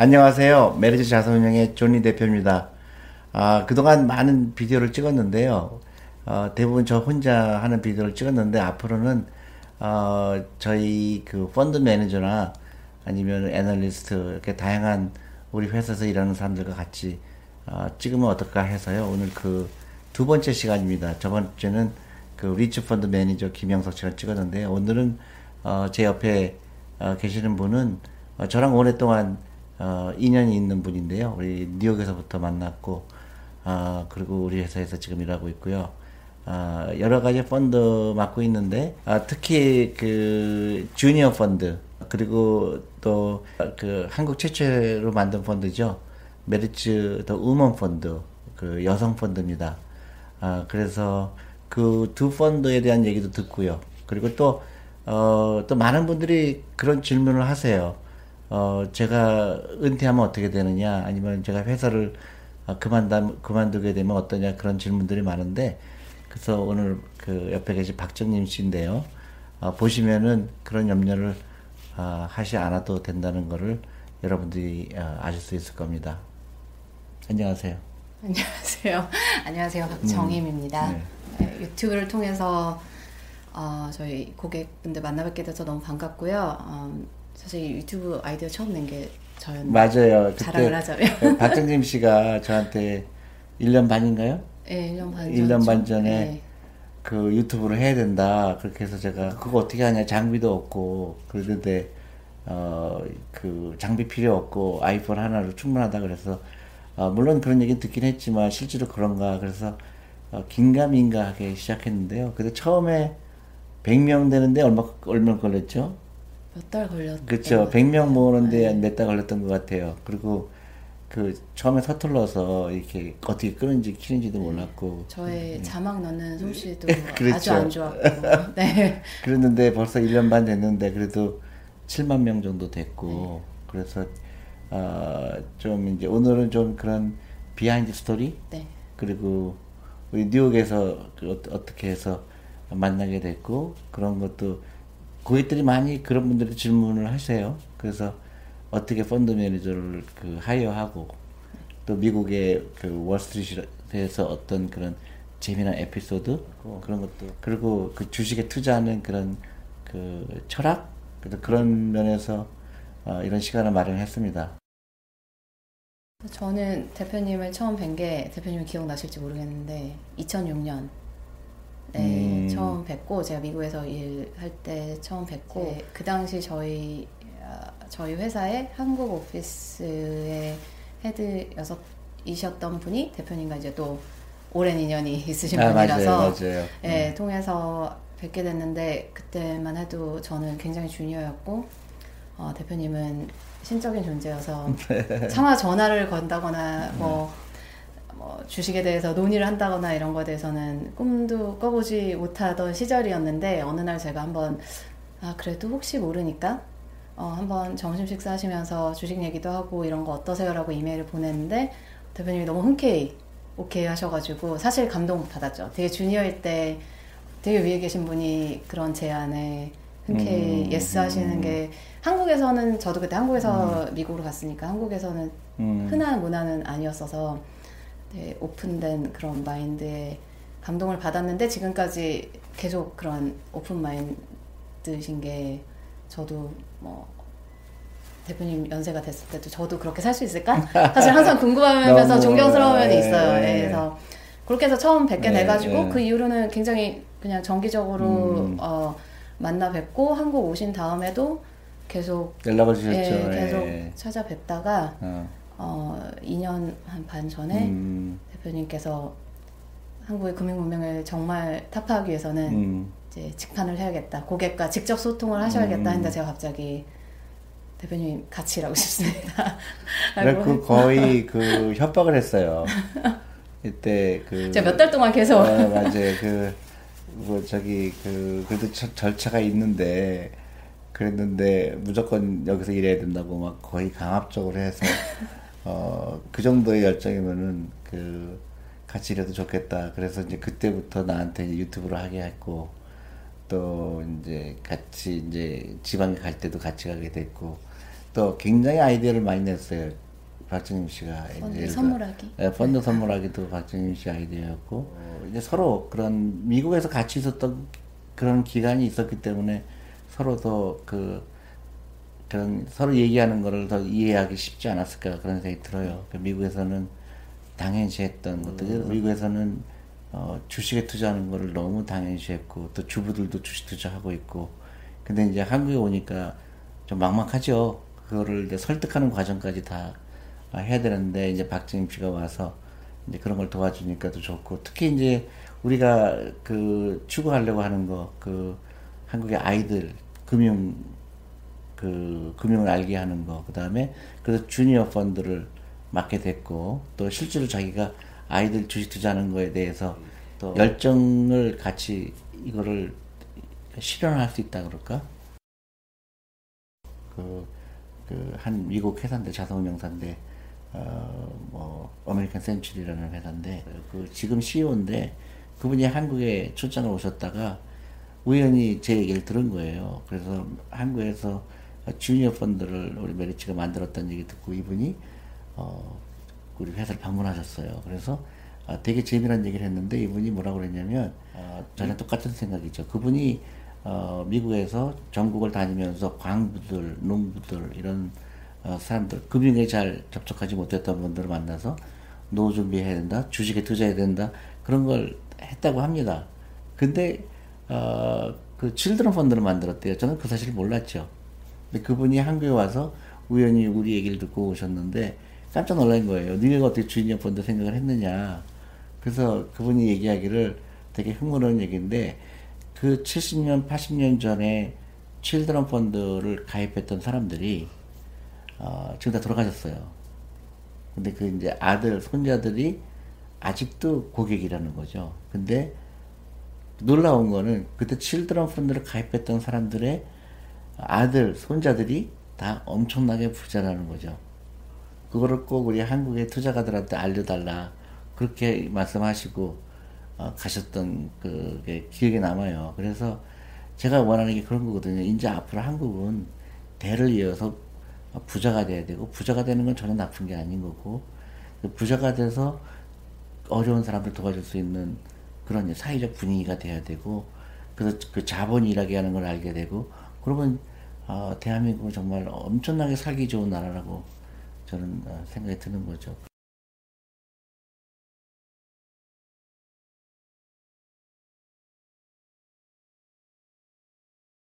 안녕하세요. 메리츠 자산운용의 존리 대표입니다. 아, 그동안 많은 비디오를 찍었는데요. 어, 대부분 저 혼자 하는 비디오를 찍었는데 앞으로는 어, 저희 그 펀드 매니저나 아니면 애널리스트 이렇게 다양한 우리 회사에서 일하는 사람들과 같이 어, 찍으면 어떨까 해서요. 오늘 그 두 번째 시간입니다. 저번 주에는 그 리츠 펀드 매니저 김영석 씨가 찍었는데 오늘은 어, 제 옆에 어, 계시는 분은 어, 저랑 오랫동안 어, 인연이 있는 분인데요. 우리 뉴욕에서부터 만났고 어, 그리고 우리 회사에서 지금 일하고 있고요. 어, 여러 가지 펀드 맡고 있는데 아, 특히 그 주니어 펀드 그리고 또 그 한국 최초로 만든 펀드죠. 메리츠 더 우먼 펀드 그 여성 펀드입니다. 아, 그래서 그 두 펀드에 대한 얘기도 듣고요. 그리고 또, 어, 또 많은 분들이 그런 질문을 하세요. 어, 제가 은퇴하면 어떻게 되느냐, 아니면 제가 회사를 그만다, 그만두게 되면 어떠냐, 그런 질문들이 많은데, 그래서 오늘 그 옆에 계신 박정님 씨인데요. 어, 보시면은 그런 염려를 어, 하지 않아도 된다는 거를 여러분들이 어, 아실 수 있을 겁니다. 안녕하세요. 안녕하세요. 안녕하세요. 박정임입니다. 음, 네. 네, 유튜브를 통해서 어, 저희 고객분들 만나뵙게 돼서 너무 반갑고요. 어, 사실 유튜브 아이디어 처음 낸 게 저였는데 맞아요. 자랑을 하자면 박정임 씨가 저한테 1년 반인가요? 네, 1년 반 1년 반 전에 네. 그 유튜브를 해야 된다. 그렇게 해서 제가 그거 어떻게 하냐 장비도 없고 그러는데 어 그 장비 필요 없고 아이폰 하나로 충분하다 그래서 어, 물론 그런 얘기 듣긴 했지만 실제로 그런가 그래서 어, 긴가민가하게 시작했는데요. 근데 처음에 100명 되는데 얼마 얼마 걸렸죠? 몇 달 걸렸죠. 그렇죠. 100명 모으는데 네. 몇달 걸렸던 것 같아요. 그리고 그 처음에 서툴러서 이렇게 어떻게 끄는지 키는지도 몰랐고 저의 네. 자막 넣는 솜씨도 그렇죠. 아주 안 좋았고 네. 그랬는데 벌써 1년 반 됐는데 그래도 7만 명 정도 됐고 네. 그래서 어, 좀 이제 오늘은 좀 그런 behind story 네. 그리고 우리 뉴욕에서 그 어, 어떻게 해서 만나게 됐고 그런 것도 고객들이 많이 그런 분들이 질문을 하세요. 그래서 어떻게 펀드 매니저를 그 hire하고 또 미국의 그 월스트리트에서 어떤 그런 재미난 에피소드 그런 것도 그리고 그 주식에 투자하는 그런 그 철학 그런 면에서 어, 이런 시간을 마련했습니다. 저는 대표님을 처음 뵌 게 대표님 기억나실지 모르겠는데 2006년 네 음. 처음 뵙고 제가 미국에서 일할 때 처음 뵙고 네, 그 당시 저희 저희 회사의 한국 오피스의 헤드여섯이셨던 분이 대표님과 이제 또 오랜 인연이 있으신 아, 분이라서 맞아요, 맞아요. 예, 음. 통해서 뵙게 됐는데 그때만 해도 저는 굉장히 주니어였고 어, 대표님은 신적인 존재여서 네. 차마 전화를 건다거나 뭐, 뭐 주식에 대해서 논의를 한다거나 이런 거에 대해서는 꿈도 꿔보지 못하던 시절이었는데 어느 날 제가 한번 아 그래도 혹시 모르니까 어, 한번 점심 식사하시면서 주식 얘기도 하고 이런 거 어떠세요라고 이메일을 보냈는데 대표님이 너무 흔쾌히 오케이 하셔가지고 사실 감동 받았죠. 되게 주니어일 때 되게 위에 계신 분이 그런 제안에 흔쾌히 음, yes 하시는 음. 게 한국에서는 저도 그때 한국에서 음. 미국으로 갔으니까 한국에서는 음. 흔한 문화는 아니었어서 네, 오픈된 그런 마인드에 감동을 받았는데 지금까지 계속 그런 오픈 마인드신 게 저도 뭐 대표님 연세가 됐을 때도 저도 그렇게 살 수 있을까? 사실 항상 궁금하면서 존경스러운 면이 있어요. 네. 네. 그래서 그렇게 해서 처음 뵙게 네, 돼가지고 네. 그 이후로는 굉장히 그냥 정기적으로 음. 어, 만나 뵙고 한국 오신 다음에도 계속 연락을 주셨죠. 예, 계속 예. 찾아뵙다가 어. 어 2년 한 반 전에 음. 대표님께서 한국의 금융 문명을 정말 타파하기 위해서는 음. 이제 직판을 해야겠다. 고객과 직접 소통을 하셔야겠다 했는데 음. 제가 갑자기 대표님 같이 일하고 싶습니다. 그 거의 그 협박을 했어요. 이때 그 제가 몇 달 동안 계속 아, 맞아요. 그 뭐 저기 그 그래도 저, 절차가 있는데 그랬는데 무조건 여기서 일해야 된다고 막 거의 강압적으로 해서 어 그 정도의 열정이면은 그 같이 일해도 좋겠다. 그래서 이제 그때부터 나한테 유튜브를 하게 했고 또 이제 같이 이제 지방에 갈 때도 같이 가게 됐고 또 굉장히 아이디어를 많이 냈어요. 박정임 씨가 펀드 선물하기. 네, 펀드 선물하기도 박정임 씨 아이디어였고 어, 이제 서로 그런 미국에서 같이 있었던 그런 기간이 있었기 때문에 서로 더그 그런 서로 얘기하는 거를 더 이해하기 쉽지 않았을까 그런 생각이 들어요. 그 미국에서는 당연시 했던 것들, 음. 미국에서는 어, 주식에 투자하는 거를 너무 당연시 했고, 또 주부들도 주식 투자하고 있고, 근데 이제 한국에 오니까 좀 막막하죠. 그거를 이제 설득하는 과정까지 다 해야 되는데, 이제 박정임 씨가 와서 이제 그런 걸 도와주니까 도 좋고, 특히 이제 우리가 그 추구하려고 하는 거, 그 한국의 아이들, 금융, 그 금융을 알게 하는 거, 그 다음에 그래서 주니어 펀드를 맡게 됐고, 또 실제로 자기가 아이들 주식 투자하는 거에 대해서 또 열정을 같이 이거를 실현할 수 있다 그럴까? 그, 그, 한 미국 회사인데, 자동운용사인데, 어, 뭐, 어메리칸 센츄리라는 회사인데, 그, 지금 CEO인데, 그분이 한국에 출장을 오셨다가, 우연히 제 얘기를 들은 거예요. 그래서 한국에서 주니어 펀드를 우리 메리츠가 만들었다는 얘기 듣고 이분이, 어, 우리 회사를 방문하셨어요. 그래서 아, 되게 재미난 얘기를 했는데 이분이 뭐라고 그랬냐면 어, 저랑 똑같은 생각이죠. 그분이 어, 미국에서 전국을 다니면서 광부들, 농부들 이런 어, 사람들 금융에 잘 접촉하지 못했던 분들을 만나서 노후 준비해야 된다, 주식에 투자해야 된다 그런 걸 했다고 합니다. 근데 어, 그 칠드런 펀드를 만들었대요. 저는 그 사실을 몰랐죠. 근데 그분이 한국에 와서 우연히 우리 얘기를 듣고 오셨는데 깜짝 놀란 거예요. 니네가 어떻게 주인형 펀드 생각을 했느냐. 그래서 그분이 얘기하기를 되게 흥분하는 얘기인데 그 70년, 80년 전에 칠드런 펀드를 가입했던 사람들이 어, 지금 다 돌아가셨어요. 근데 그 이제 아들, 손자들이 아직도 고객이라는 거죠. 근데 놀라운 거는 그때 칠드런 펀드를 가입했던 사람들의 아들, 손자들이 다 엄청나게 부자라는 거죠. 그거를 꼭 우리 한국의 투자가들한테 알려달라. 그렇게 말씀하시고 어, 가셨던 그게 기억에 남아요. 그래서 제가 원하는 게 그런 거거든요. 이제 앞으로 한국은 대를 이어서 부자가 돼야 되고 부자가 되는 건 전혀 나쁜 게 아닌 거고 그 부자가 돼서 어려운 사람들 도와줄 수 있는 그런 사회적 분위기가 돼야 되고 그래서 그 자본이 일하게 하는 걸 알게 되고 그러면 어, 대한민국은 정말 엄청나게 살기 좋은 나라라고 저는 어, 생각이 드는 거죠.